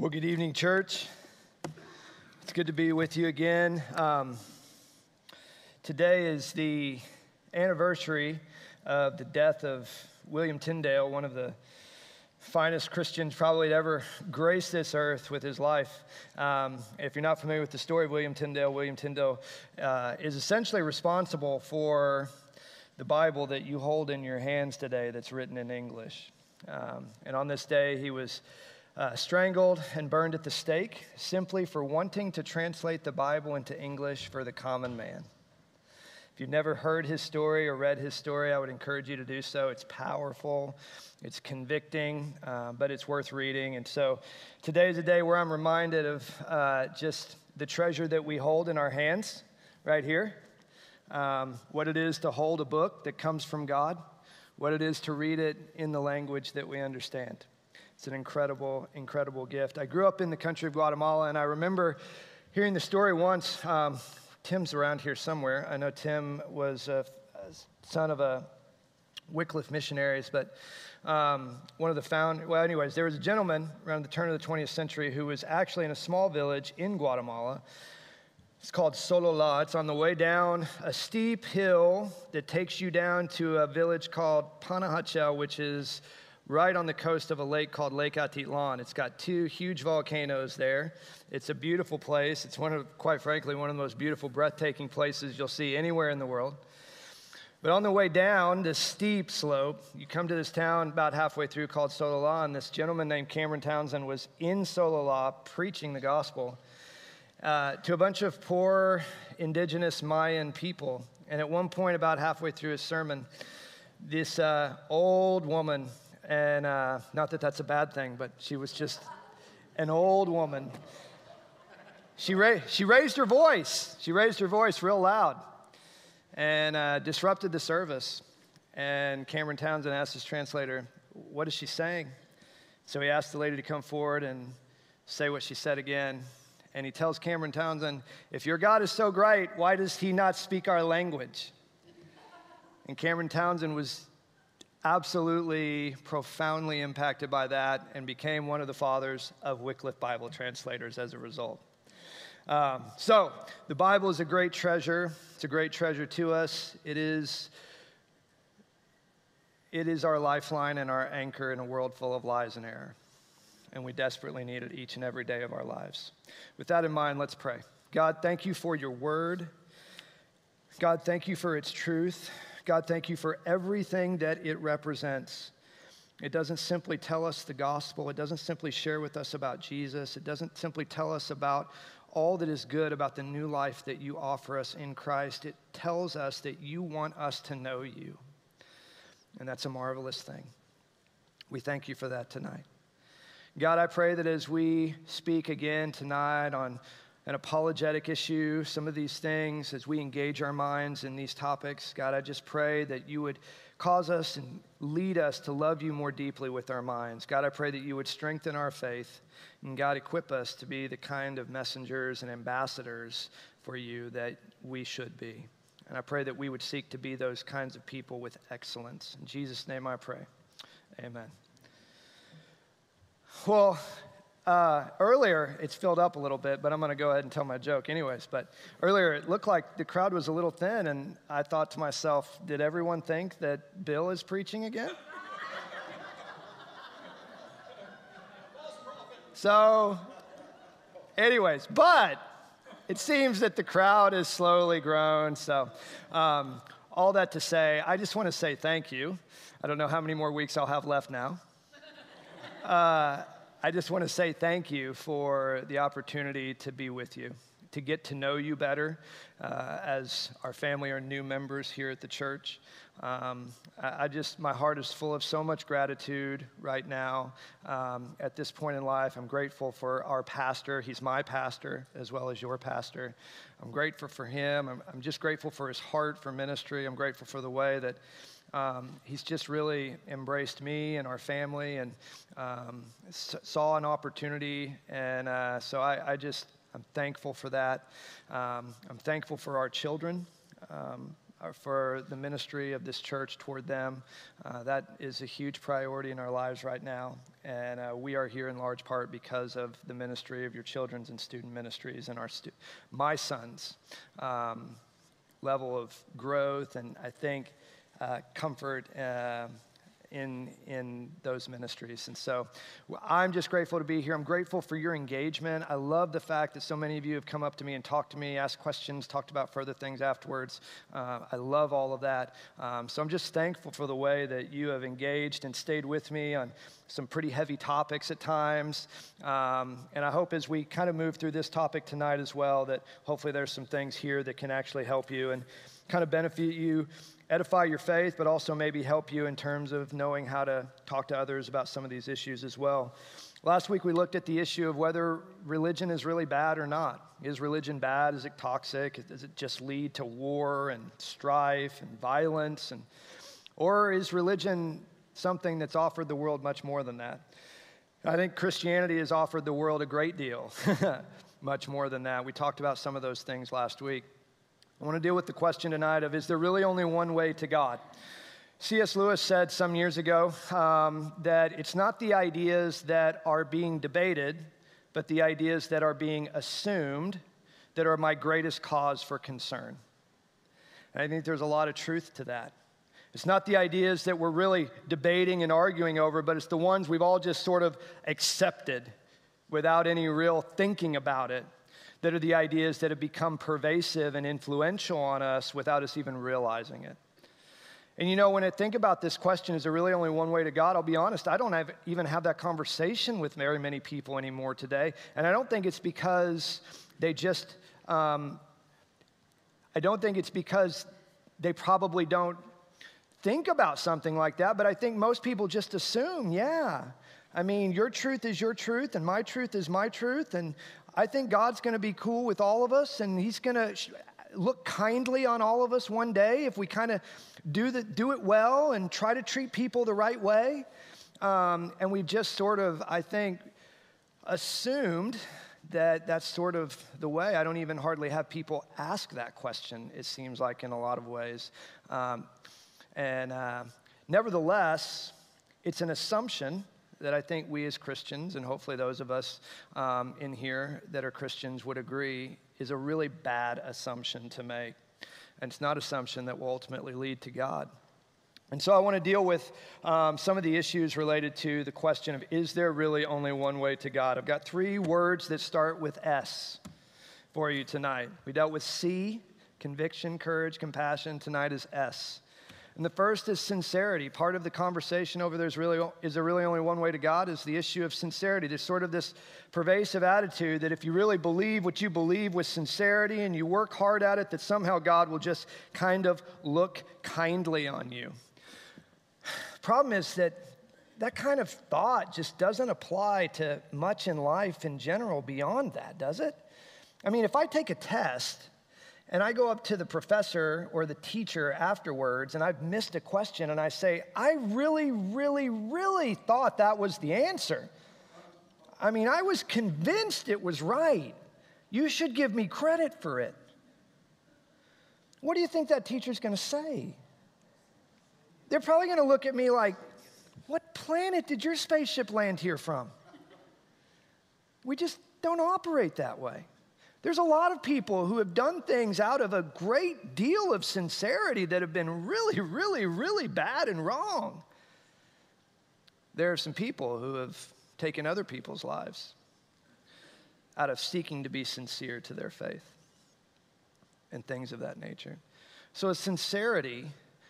Well, good evening, church. It's good to be with you again. Um, today is the anniversary of the death of William Tyndale, one of the finest Christians probably to ever grace this earth with his life. Um, if you're not familiar with the story of William Tyndale, William Tyndale uh, is essentially responsible for the Bible that you hold in your hands today that's written in English. Um, and on this day, he was uh, strangled and burned at the stake simply for wanting to translate the Bible into English for the common man. If you've never heard his story or read his story, I would encourage you to do so. It's powerful, it's convicting, uh, but it's worth reading. And so today is a day where I'm reminded of uh, just the treasure that we hold in our hands right here. Um, what it is to hold a book that comes from God, what it is to read it in the language that we understand. It's an incredible, incredible gift. I grew up in the country of Guatemala, and I remember hearing the story once. Um, Tim's around here somewhere. I know Tim was a, a son of a Wycliffe missionaries, but um, one of the found. Well, anyways, there was a gentleman around the turn of the 20th century who was actually in a small village in Guatemala. It's called Sololá. It's on the way down a steep hill that takes you down to a village called Panajachel, which is right on the coast of a lake called Lake Atitlan. It's got two huge volcanoes there. It's a beautiful place. It's one of, quite frankly, one of the most beautiful, breathtaking places you'll see anywhere in the world. But on the way down this steep slope, you come to this town about halfway through called Sololá, and this gentleman named Cameron Townsend was in Sololá preaching the gospel uh, to a bunch of poor indigenous Mayan people. And at one point, about halfway through his sermon, this uh, old woman and uh, not that that's a bad thing, but she was just an old woman. She, ra- she raised her voice. She raised her voice real loud and uh, disrupted the service. And Cameron Townsend asked his translator, What is she saying? So he asked the lady to come forward and say what she said again. And he tells Cameron Townsend, If your God is so great, why does he not speak our language? And Cameron Townsend was absolutely profoundly impacted by that and became one of the fathers of Wycliffe Bible translators as a result. Um, so, the Bible is a great treasure. It's a great treasure to us. It is, it is our lifeline and our anchor in a world full of lies and error. And we desperately need it each and every day of our lives. With that in mind, let's pray. God, thank you for your word. God, thank you for its truth. God, thank you for everything that it represents. It doesn't simply tell us the gospel, it doesn't simply share with us about Jesus, it doesn't simply tell us about all that is good about the new life that you offer us in Christ. It tells us that you want us to know you. And that's a marvelous thing. We thank you for that tonight. God, I pray that as we speak again tonight on an apologetic issue, some of these things, as we engage our minds in these topics, God, I just pray that you would cause us and lead us to love you more deeply with our minds. God, I pray that you would strengthen our faith. And God, equip us to be the kind of messengers and ambassadors for you that we should be. And I pray that we would seek to be those kinds of people with excellence. In Jesus' name I pray. Amen. Well, uh, earlier, it's filled up a little bit, but I'm going to go ahead and tell my joke anyways. But earlier, it looked like the crowd was a little thin, and I thought to myself, did everyone think that Bill is preaching again? so, anyways, but it seems that the crowd has slowly grown. So, um, all that to say, I just want to say thank you. I don't know how many more weeks I'll have left now. Uh, I just want to say thank you for the opportunity to be with you, to get to know you better uh, as our family are new members here at the church. Um, I, just, my heart is full of so much gratitude right now um, at this point in life. I'm grateful for our pastor. He's my pastor as well as your pastor. I'm grateful for him. I'm, I'm just grateful for his heart for ministry. I'm grateful for the way that um, he's just really embraced me and our family and um, saw an opportunity. And uh, so I, I, just, I'm thankful for that. Um, I'm thankful for our children. Um, uh, for the ministry of this church toward them. Uh, that is a huge priority in our lives right now. And uh, we are here in large part because of the ministry of your children's and student ministries and our stu- my sons' um, level of growth and I think uh, comfort uh, in, in those ministries. And so I'm just grateful to be here. I'm grateful for your engagement. I love the fact that so many of you have come up to me and talked to me, asked questions, talked about further things afterwards. Uh, I love all of that. Um, so I'm just thankful for the way that you have engaged and stayed with me on some pretty heavy topics at times. Um, and I hope as we kind of move through this topic tonight as well, that hopefully there's some things here that can actually help you and kind of benefit you edify your faith, but also maybe help you in terms of knowing how to talk to others about some of these issues as well. Last week we looked at the issue of whether religion is really bad or not. Is religion bad? Is it toxic? Does it just lead to war and strife and violence? And, or is religion something that's offered the world much more than that? I think Christianity has offered the world a great deal, much more than that. We talked about some of those things last week. I want to deal with the question tonight of is there really only one way to God? C.S. Lewis said some years ago um, that it's not the ideas that are being debated, but the ideas that are being assumed that are my greatest cause for concern. And I think there's a lot of truth to that. It's not the ideas that we're really debating and arguing over, but it's the ones we've all just sort of accepted without any real thinking about it that are the ideas that have become pervasive and influential on us without us even realizing it. And you know, when I think about this question, is there really only one way to God? I'll be honest, I don't have, even have that conversation with very many people anymore today. And I don't think it's because they just, um, I don't think it's because they probably don't think about something like that, but I think most people just assume, yeah. I mean, your truth is your truth, and my truth is my truth, and I think God's going to be cool with all of us, and He's going to look kindly on all of us one day if we kind of do, do it well and try to treat people the right way. Um, and we've just sort of, I think, assumed that that's sort of the way. I don't even hardly have people ask that question, it seems like, in a lot of ways. Um, and uh, nevertheless, it's an assumption that I think we as Christians, and hopefully those of us um, in here that are Christians would agree, is a really bad assumption to make. And it's not assumption that will ultimately lead to God. And so I want to deal with um, some of the issues related to the question of is there really only one way to God? I've got three words that start with S for you tonight. We dealt with C, conviction, courage, compassion. Tonight is S. And the first is sincerity. Part of the conversation over there's really is there really only one way to God is the issue of sincerity. There's sort of this pervasive attitude that if you really believe what you believe with sincerity and you work hard at it, that somehow God will just kind of look kindly on you. Problem is that that kind of thought just doesn't apply to much in life in general beyond that, does it? I mean, if I take a test and I go up to the professor or the teacher afterwards and I've missed a question and I say, I really, really, really thought that was the answer. I mean, I was convinced it was right. You should give me credit for it. What do you think that teacher's going to say? They're probably going to look at me like, What planet did your spaceship land here from? We just don't operate that way. There's a lot of people who have done things out of a great deal of sincerity that have been really, really, really bad and wrong. There are some people who have taken other people's lives out of seeking to be sincere to their faith and things of that nature. So, a sincerity,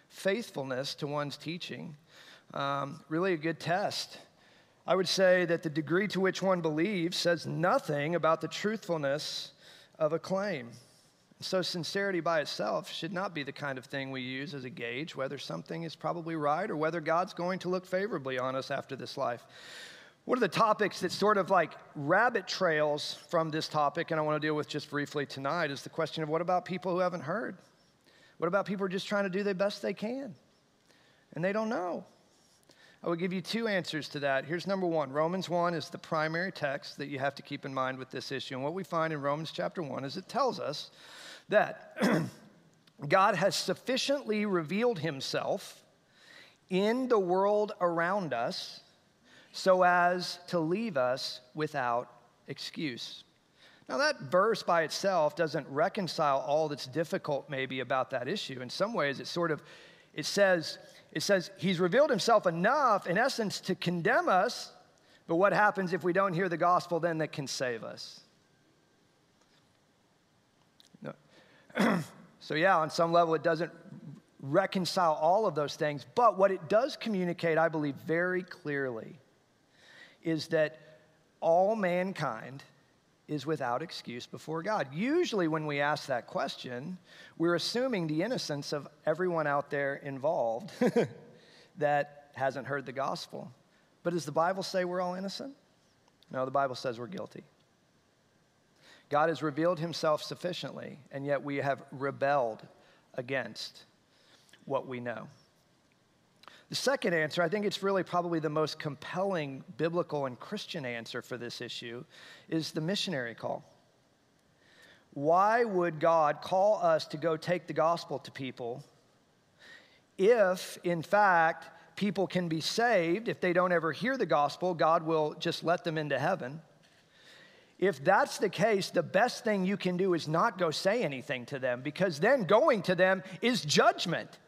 faithfulness to one's teaching, um, really a good test I would say that the degree to which one believes says nothing about the truthfulness of a claim. So, sincerity by itself should not be the kind of thing we use as a gauge whether something is probably right or whether God's going to look favorably on us after this life. One of the topics that sort of like rabbit trails from this topic, and I want to deal with just briefly tonight, is the question of what about people who haven't heard? What about people who are just trying to do the best they can and they don't know? I will give you two answers to that. Here's number one Romans 1 is the primary text that you have to keep in mind with this issue. And what we find in Romans chapter 1 is it tells us that God has sufficiently revealed himself in the world around us so as to leave us without excuse. Now, that verse by itself doesn't reconcile all that's difficult, maybe, about that issue. In some ways, it sort of it says, it says he's revealed himself enough, in essence, to condemn us. But what happens if we don't hear the gospel then that can save us? No. so, yeah, on some level, it doesn't reconcile all of those things. But what it does communicate, I believe, very clearly is that all mankind is without excuse before God. Usually, when we ask that question, we're assuming the innocence of everyone out there involved that hasn't heard the gospel. But does the Bible say we're all innocent? No, the Bible says we're guilty. God has revealed himself sufficiently, and yet we have rebelled against what we know. The second answer, I think it's really probably the most compelling biblical and Christian answer for this issue, is the missionary call. Why would God call us to go take the gospel to people if, in fact, people can be saved? If they don't ever hear the gospel, God will just let them into heaven. If that's the case, the best thing you can do is not go say anything to them because then going to them is judgment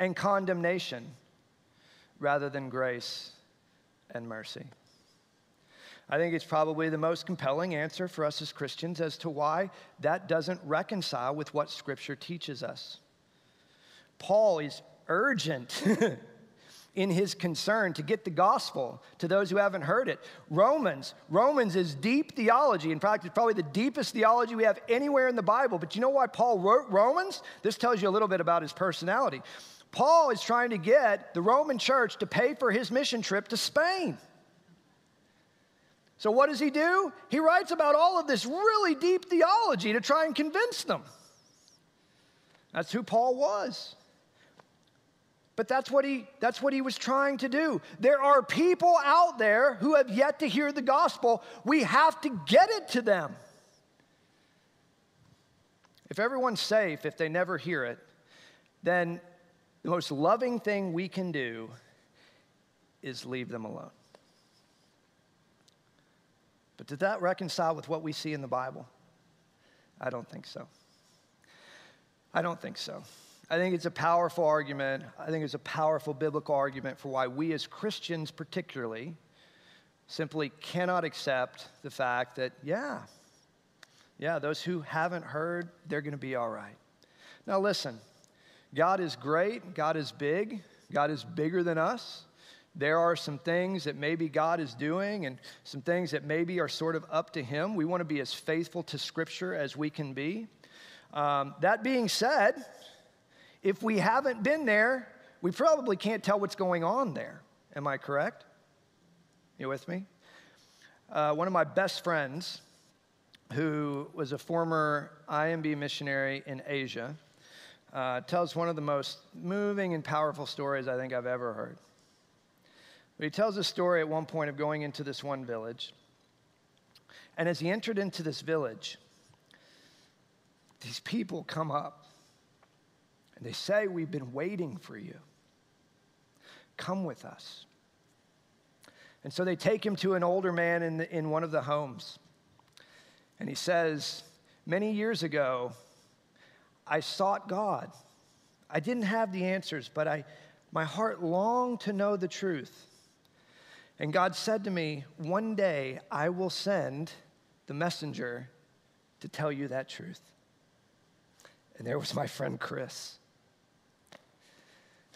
and condemnation rather than grace and mercy. I think it's probably the most compelling answer for us as Christians as to why that doesn't reconcile with what Scripture teaches us. Paul is urgent in his concern to get the gospel to those who haven't heard it. Romans, Romans is deep theology. In fact, it's probably the deepest theology we have anywhere in the Bible. But you know why Paul wrote Romans? This tells you a little bit about his personality. Paul is trying to get the Roman church to pay for his mission trip to Spain. So, what does he do? He writes about all of this really deep theology to try and convince them. That's who Paul was. But that's what he that's what he was trying to do. There are people out there who have yet to hear the gospel. We have to get it to them. If everyone's safe if they never hear it, then the most loving thing we can do is leave them alone. But did that reconcile with what we see in the Bible? I don't think so. I don't think so. I think it's a powerful argument. I think it's a powerful biblical argument for why we as Christians, particularly, simply cannot accept the fact that, yeah, yeah, those who haven't heard, they're going to be all right. Now, listen, God is great, God is big, God is bigger than us. There are some things that maybe God is doing and some things that maybe are sort of up to Him. We want to be as faithful to Scripture as we can be. Um, that being said, if we haven't been there, we probably can't tell what's going on there. Am I correct? You with me? Uh, one of my best friends, who was a former IMB missionary in Asia, uh, tells one of the most moving and powerful stories I think I've ever heard. But he tells a story at one point of going into this one village. And as he entered into this village, these people come up and they say, We've been waiting for you. Come with us. And so they take him to an older man in, the, in one of the homes. And he says, Many years ago, I sought God. I didn't have the answers, but I, my heart longed to know the truth. And God said to me, One day I will send the messenger to tell you that truth. And there was my friend Chris.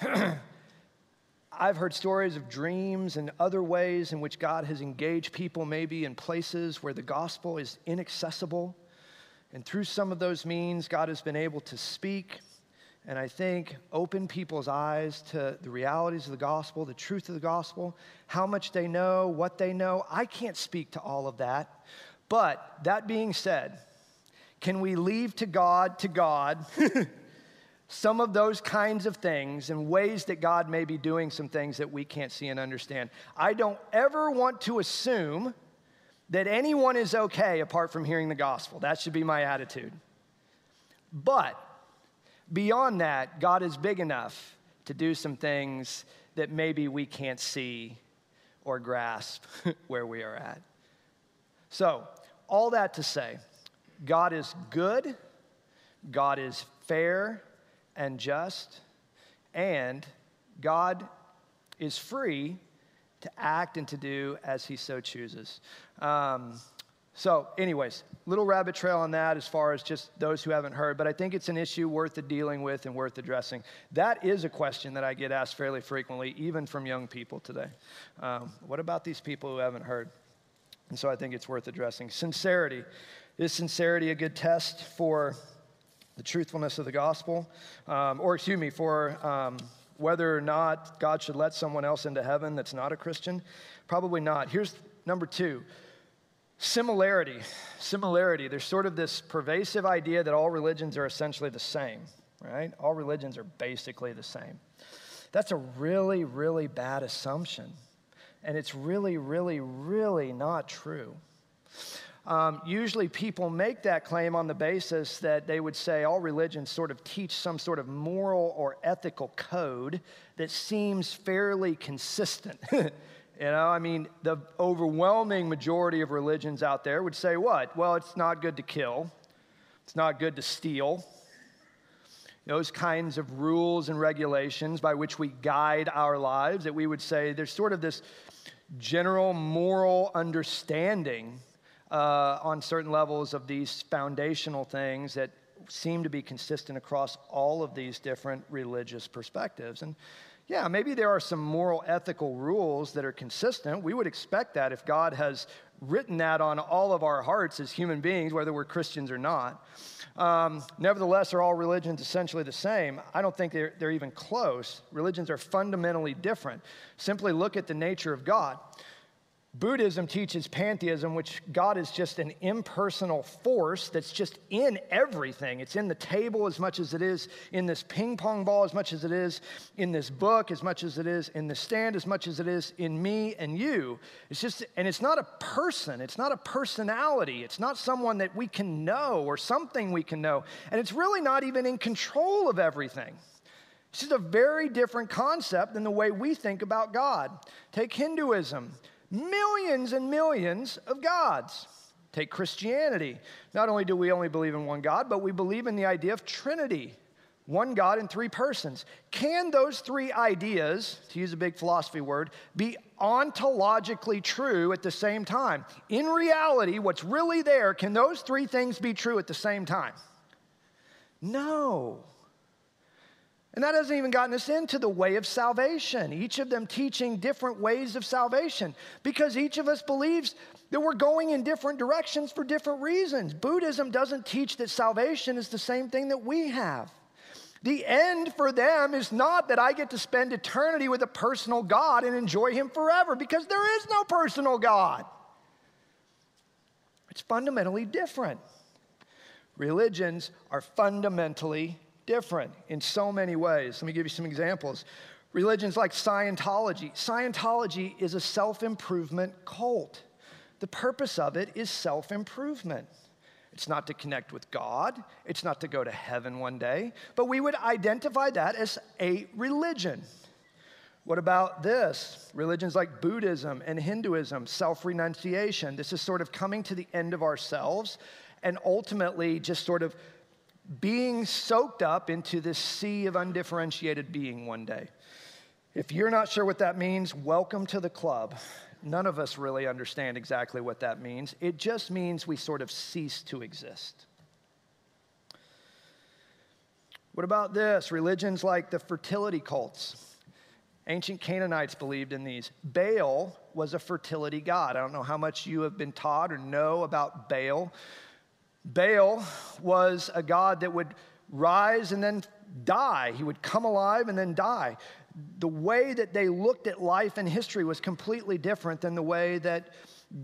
I've heard stories of dreams and other ways in which God has engaged people, maybe in places where the gospel is inaccessible and through some of those means, God has been able to speak and I think open people's eyes to the realities of the gospel, the truth of the gospel, how much they know, what they know. I can't speak to all of that. But that being said, can we leave to God, to God, some of those kinds of things and ways that God may be doing some things that we can't see and understand? I don't ever want to assume that anyone is okay apart from hearing the gospel. That should be my attitude. But Beyond that, God is big enough to do some things that maybe we can't see or grasp where we are at. So, all that to say, God is good, God is fair and just, and God is free to act and to do as he so chooses. Um, so, anyways, little rabbit trail on that as far as just those who haven't heard, but I think it's an issue worth the dealing with and worth addressing. That is a question that I get asked fairly frequently, even from young people today. Um, what about these people who haven't heard? And so I think it's worth addressing. Sincerity. Is sincerity a good test for the truthfulness of the gospel? Um, or, excuse me, for um, whether or not God should let someone else into heaven that's not a Christian? Probably not. Here's number two Similarity. Similarity. There's sort of this pervasive idea that all religions are essentially the same, right? All religions are basically the same. That's a really, really bad assumption. And it's really, really, really not true. Um, usually people make that claim on the basis that they would say all religions sort of teach some sort of moral or ethical code that seems fairly consistent. You know, I mean, the overwhelming majority of religions out there would say what? Well, it's not good to kill, it's not good to steal. Those kinds of rules and regulations by which we guide our lives, that we would say there's sort of this general moral understanding uh, on certain levels of these foundational things that seem to be consistent across all of these different religious perspectives. And yeah, maybe there are some moral ethical rules that are consistent. We would expect that if God has written that on all of our hearts as human beings, whether we're Christians or not. Um, nevertheless, are all religions essentially the same? I don't think they're, they're even close. Religions are fundamentally different. Simply look at the nature of God. Buddhism teaches pantheism, which God is just an impersonal force that's just in everything. It's in the table as much as it is in this ping pong ball, as much as it is in this book, as much as it is in the stand, as much as it is in me and you. It's just, and it's not a person, it's not a personality, it's not someone that we can know or something we can know. And it's really not even in control of everything. It's just a very different concept than the way we think about God. Take Hinduism millions and millions of gods. Take Christianity. Not only do we only believe in one God, but we believe in the idea of Trinity one God in three persons. Can those three ideas, to use a big philosophy word, be ontologically true at the same time? In reality, what's really there, can those three things be true at the same time? No. And that hasn't even gotten us into the way of salvation, each of them teaching different ways of salvation, because each of us believes that we're going in different directions for different reasons. Buddhism doesn't teach that salvation is the same thing that we have. The end for them is not that I get to spend eternity with a personal God and enjoy Him forever, because there is no personal God. It's fundamentally different. Religions are fundamentally different in so many ways. Let me give you some examples. Religions like Scientology. Scientology is a self improvement cult. The purpose of it is self improvement. It's not to connect with God, it's not to go to heaven one day, but we would identify that as a religion. What about this? Religions like Buddhism and Hinduism, self renunciation. This is sort of coming to the end of ourselves and ultimately just sort of being soaked up into this sea of undifferentiated being one day. If you're not sure what that means, welcome to the club. None of us really understand exactly what that means. It just means we sort of cease to exist. What about this? Religions like the fertility cults. Ancient Canaanites believed in these. Baal was a fertility god. I don't know how much you have been taught or know about Baal. Baal was a god that would rise and then die. He would come alive and then die. The way that they looked at life and history was completely different than the way that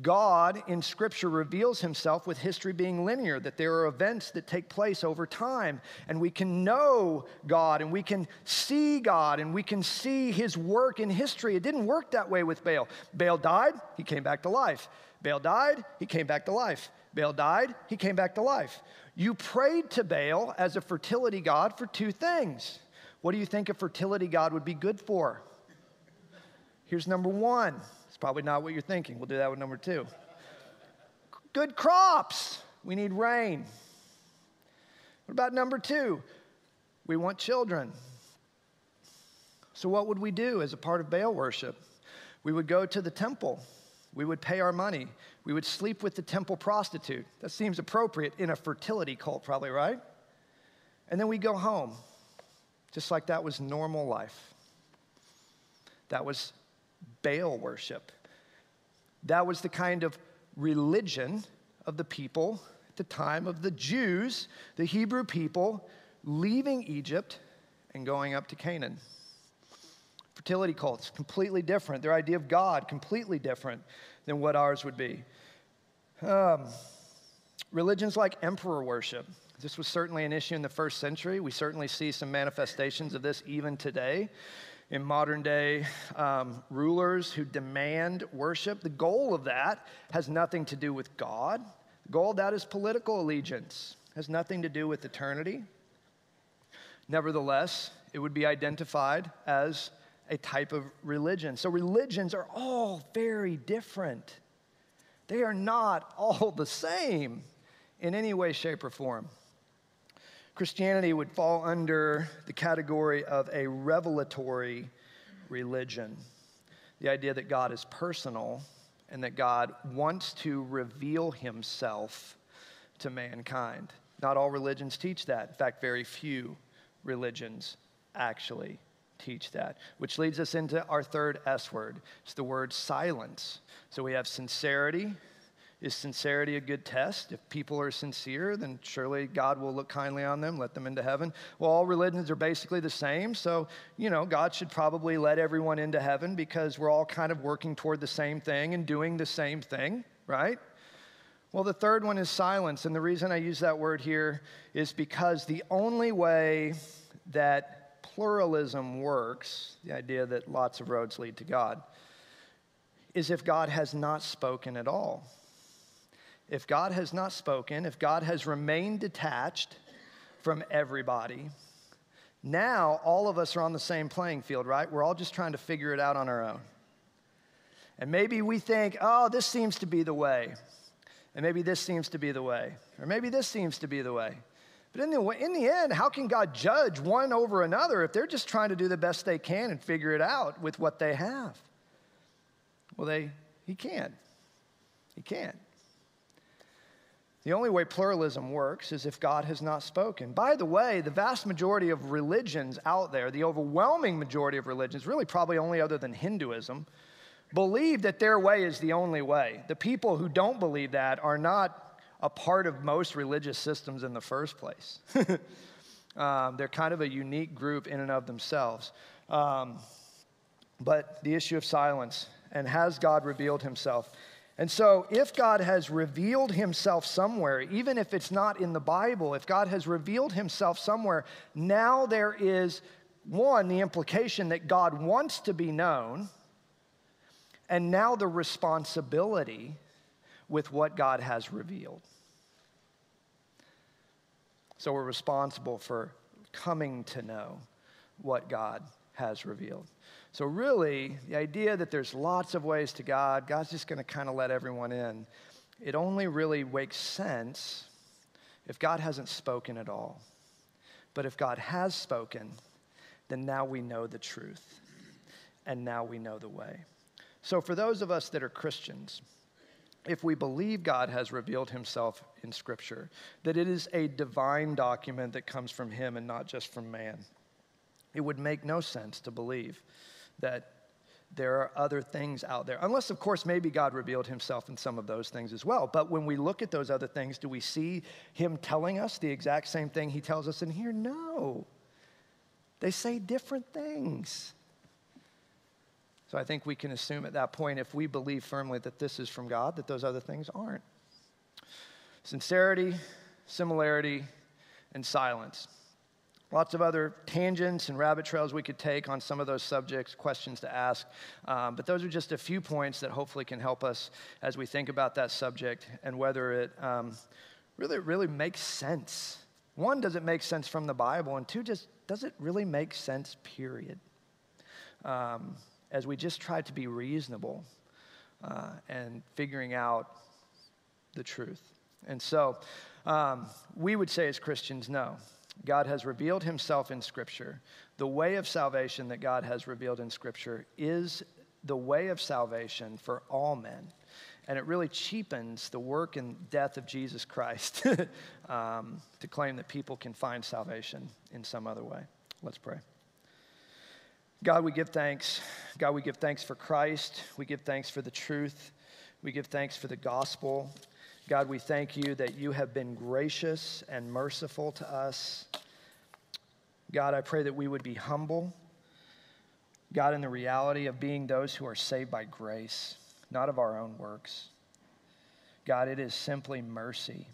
God in Scripture reveals himself with history being linear, that there are events that take place over time, and we can know God, and we can see God, and we can see his work in history. It didn't work that way with Baal. Baal died, he came back to life. Baal died, he came back to life. Baal died, he came back to life. You prayed to Baal as a fertility god for two things. What do you think a fertility god would be good for? Here's number one. It's probably not what you're thinking. We'll do that with number two. Good crops. We need rain. What about number two? We want children. So, what would we do as a part of Baal worship? We would go to the temple. We would pay our money. We would sleep with the temple prostitute. That seems appropriate in a fertility cult, probably, right? And then we go home, just like that was normal life. That was Baal worship. That was the kind of religion of the people at the time of the Jews, the Hebrew people, leaving Egypt and going up to Canaan. Fertility cults, completely different. Their idea of God, completely different than what ours would be. Um, religions like emperor worship. This was certainly an issue in the first century. We certainly see some manifestations of this even today in modern day um, rulers who demand worship. The goal of that has nothing to do with God. The goal of that is political allegiance, it has nothing to do with eternity. Nevertheless, it would be identified as a type of religion. So religions are all very different. They are not all the same in any way, shape, or form. Christianity would fall under the category of a revelatory religion. The idea that God is personal and that God wants to reveal himself to mankind. Not all religions teach that. In fact, very few religions actually teach that, which leads us into our third S word. It's the word silence. So we have sincerity. Is sincerity a good test? If people are sincere, then surely God will look kindly on them, let them into heaven. Well, all religions are basically the same. So, you know, God should probably let everyone into heaven because we're all kind of working toward the same thing and doing the same thing, right? Well, the third one is silence. And the reason I use that word here is because the only way that pluralism works, the idea that lots of roads lead to God, is if God has not spoken at all. If God has not spoken, if God has remained detached from everybody, now all of us are on the same playing field, right? We're all just trying to figure it out on our own. And maybe we think, oh, this seems to be the way. And maybe this seems to be the way. Or maybe this seems to be the way. But in the, in the end, how can God judge one over another if they're just trying to do the best they can and figure it out with what they have? Well, they, he can't. He can't. The only way pluralism works is if God has not spoken. By the way, the vast majority of religions out there, the overwhelming majority of religions, really probably only other than Hinduism, believe that their way is the only way. The people who don't believe that are not a part of most religious systems in the first place. um, they're kind of a unique group in and of themselves. Um, but the issue of silence and has God revealed himself? And so, if God has revealed himself somewhere, even if it's not in the Bible, if God has revealed himself somewhere, now there is one, the implication that God wants to be known, and now the responsibility with what God has revealed. So we're responsible for coming to know what God has revealed. So, really, the idea that there's lots of ways to God, God's just going to kind of let everyone in, it only really makes sense if God hasn't spoken at all. But if God has spoken, then now we know the truth, and now we know the way. So, for those of us that are Christians, if we believe God has revealed himself in Scripture, that it is a divine document that comes from him and not just from man. It would make no sense to believe that there are other things out there, unless, of course, maybe God revealed himself in some of those things as well. But when we look at those other things, do we see him telling us the exact same thing he tells us in here? No. They say different things. So I think we can assume at that point, if we believe firmly that this is from God, that those other things aren't. Sincerity, similarity, and silence. Lots of other tangents and rabbit trails we could take on some of those subjects, questions to ask. Um, but those are just a few points that hopefully can help us as we think about that subject and whether it um, really, really makes sense. One, does it make sense from the Bible? And two, just does it really make sense, period? Um, as we just try to be reasonable uh, and figuring out the truth. And so um, we would say as Christians, no. God has revealed himself in Scripture. The way of salvation that God has revealed in Scripture is the way of salvation for all men. And it really cheapens the work and death of Jesus Christ um, to claim that people can find salvation in some other way. Let's pray. God, we give thanks. God, we give thanks for Christ. We give thanks for the truth. We give thanks for the gospel. God, we thank you that you have been gracious and merciful to us. God, I pray that we would be humble. God, in the reality of being those who are saved by grace, not of our own works. God, it is simply mercy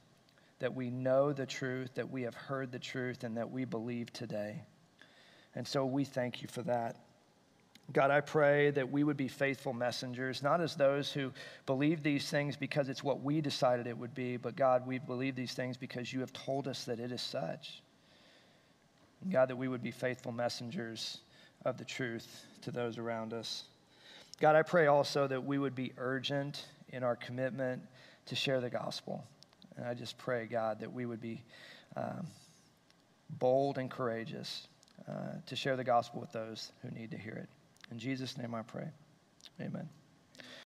that we know the truth, that we have heard the truth, and that we believe today. And so we thank you for that. God, I pray that we would be faithful messengers, not as those who believe these things because it's what we decided it would be, but God, we believe these things because you have told us that it is such. God, that we would be faithful messengers of the truth to those around us. God, I pray also that we would be urgent in our commitment to share the gospel. And I just pray, God, that we would be um, bold and courageous uh, to share the gospel with those who need to hear it. In Jesus' name I pray. Amen.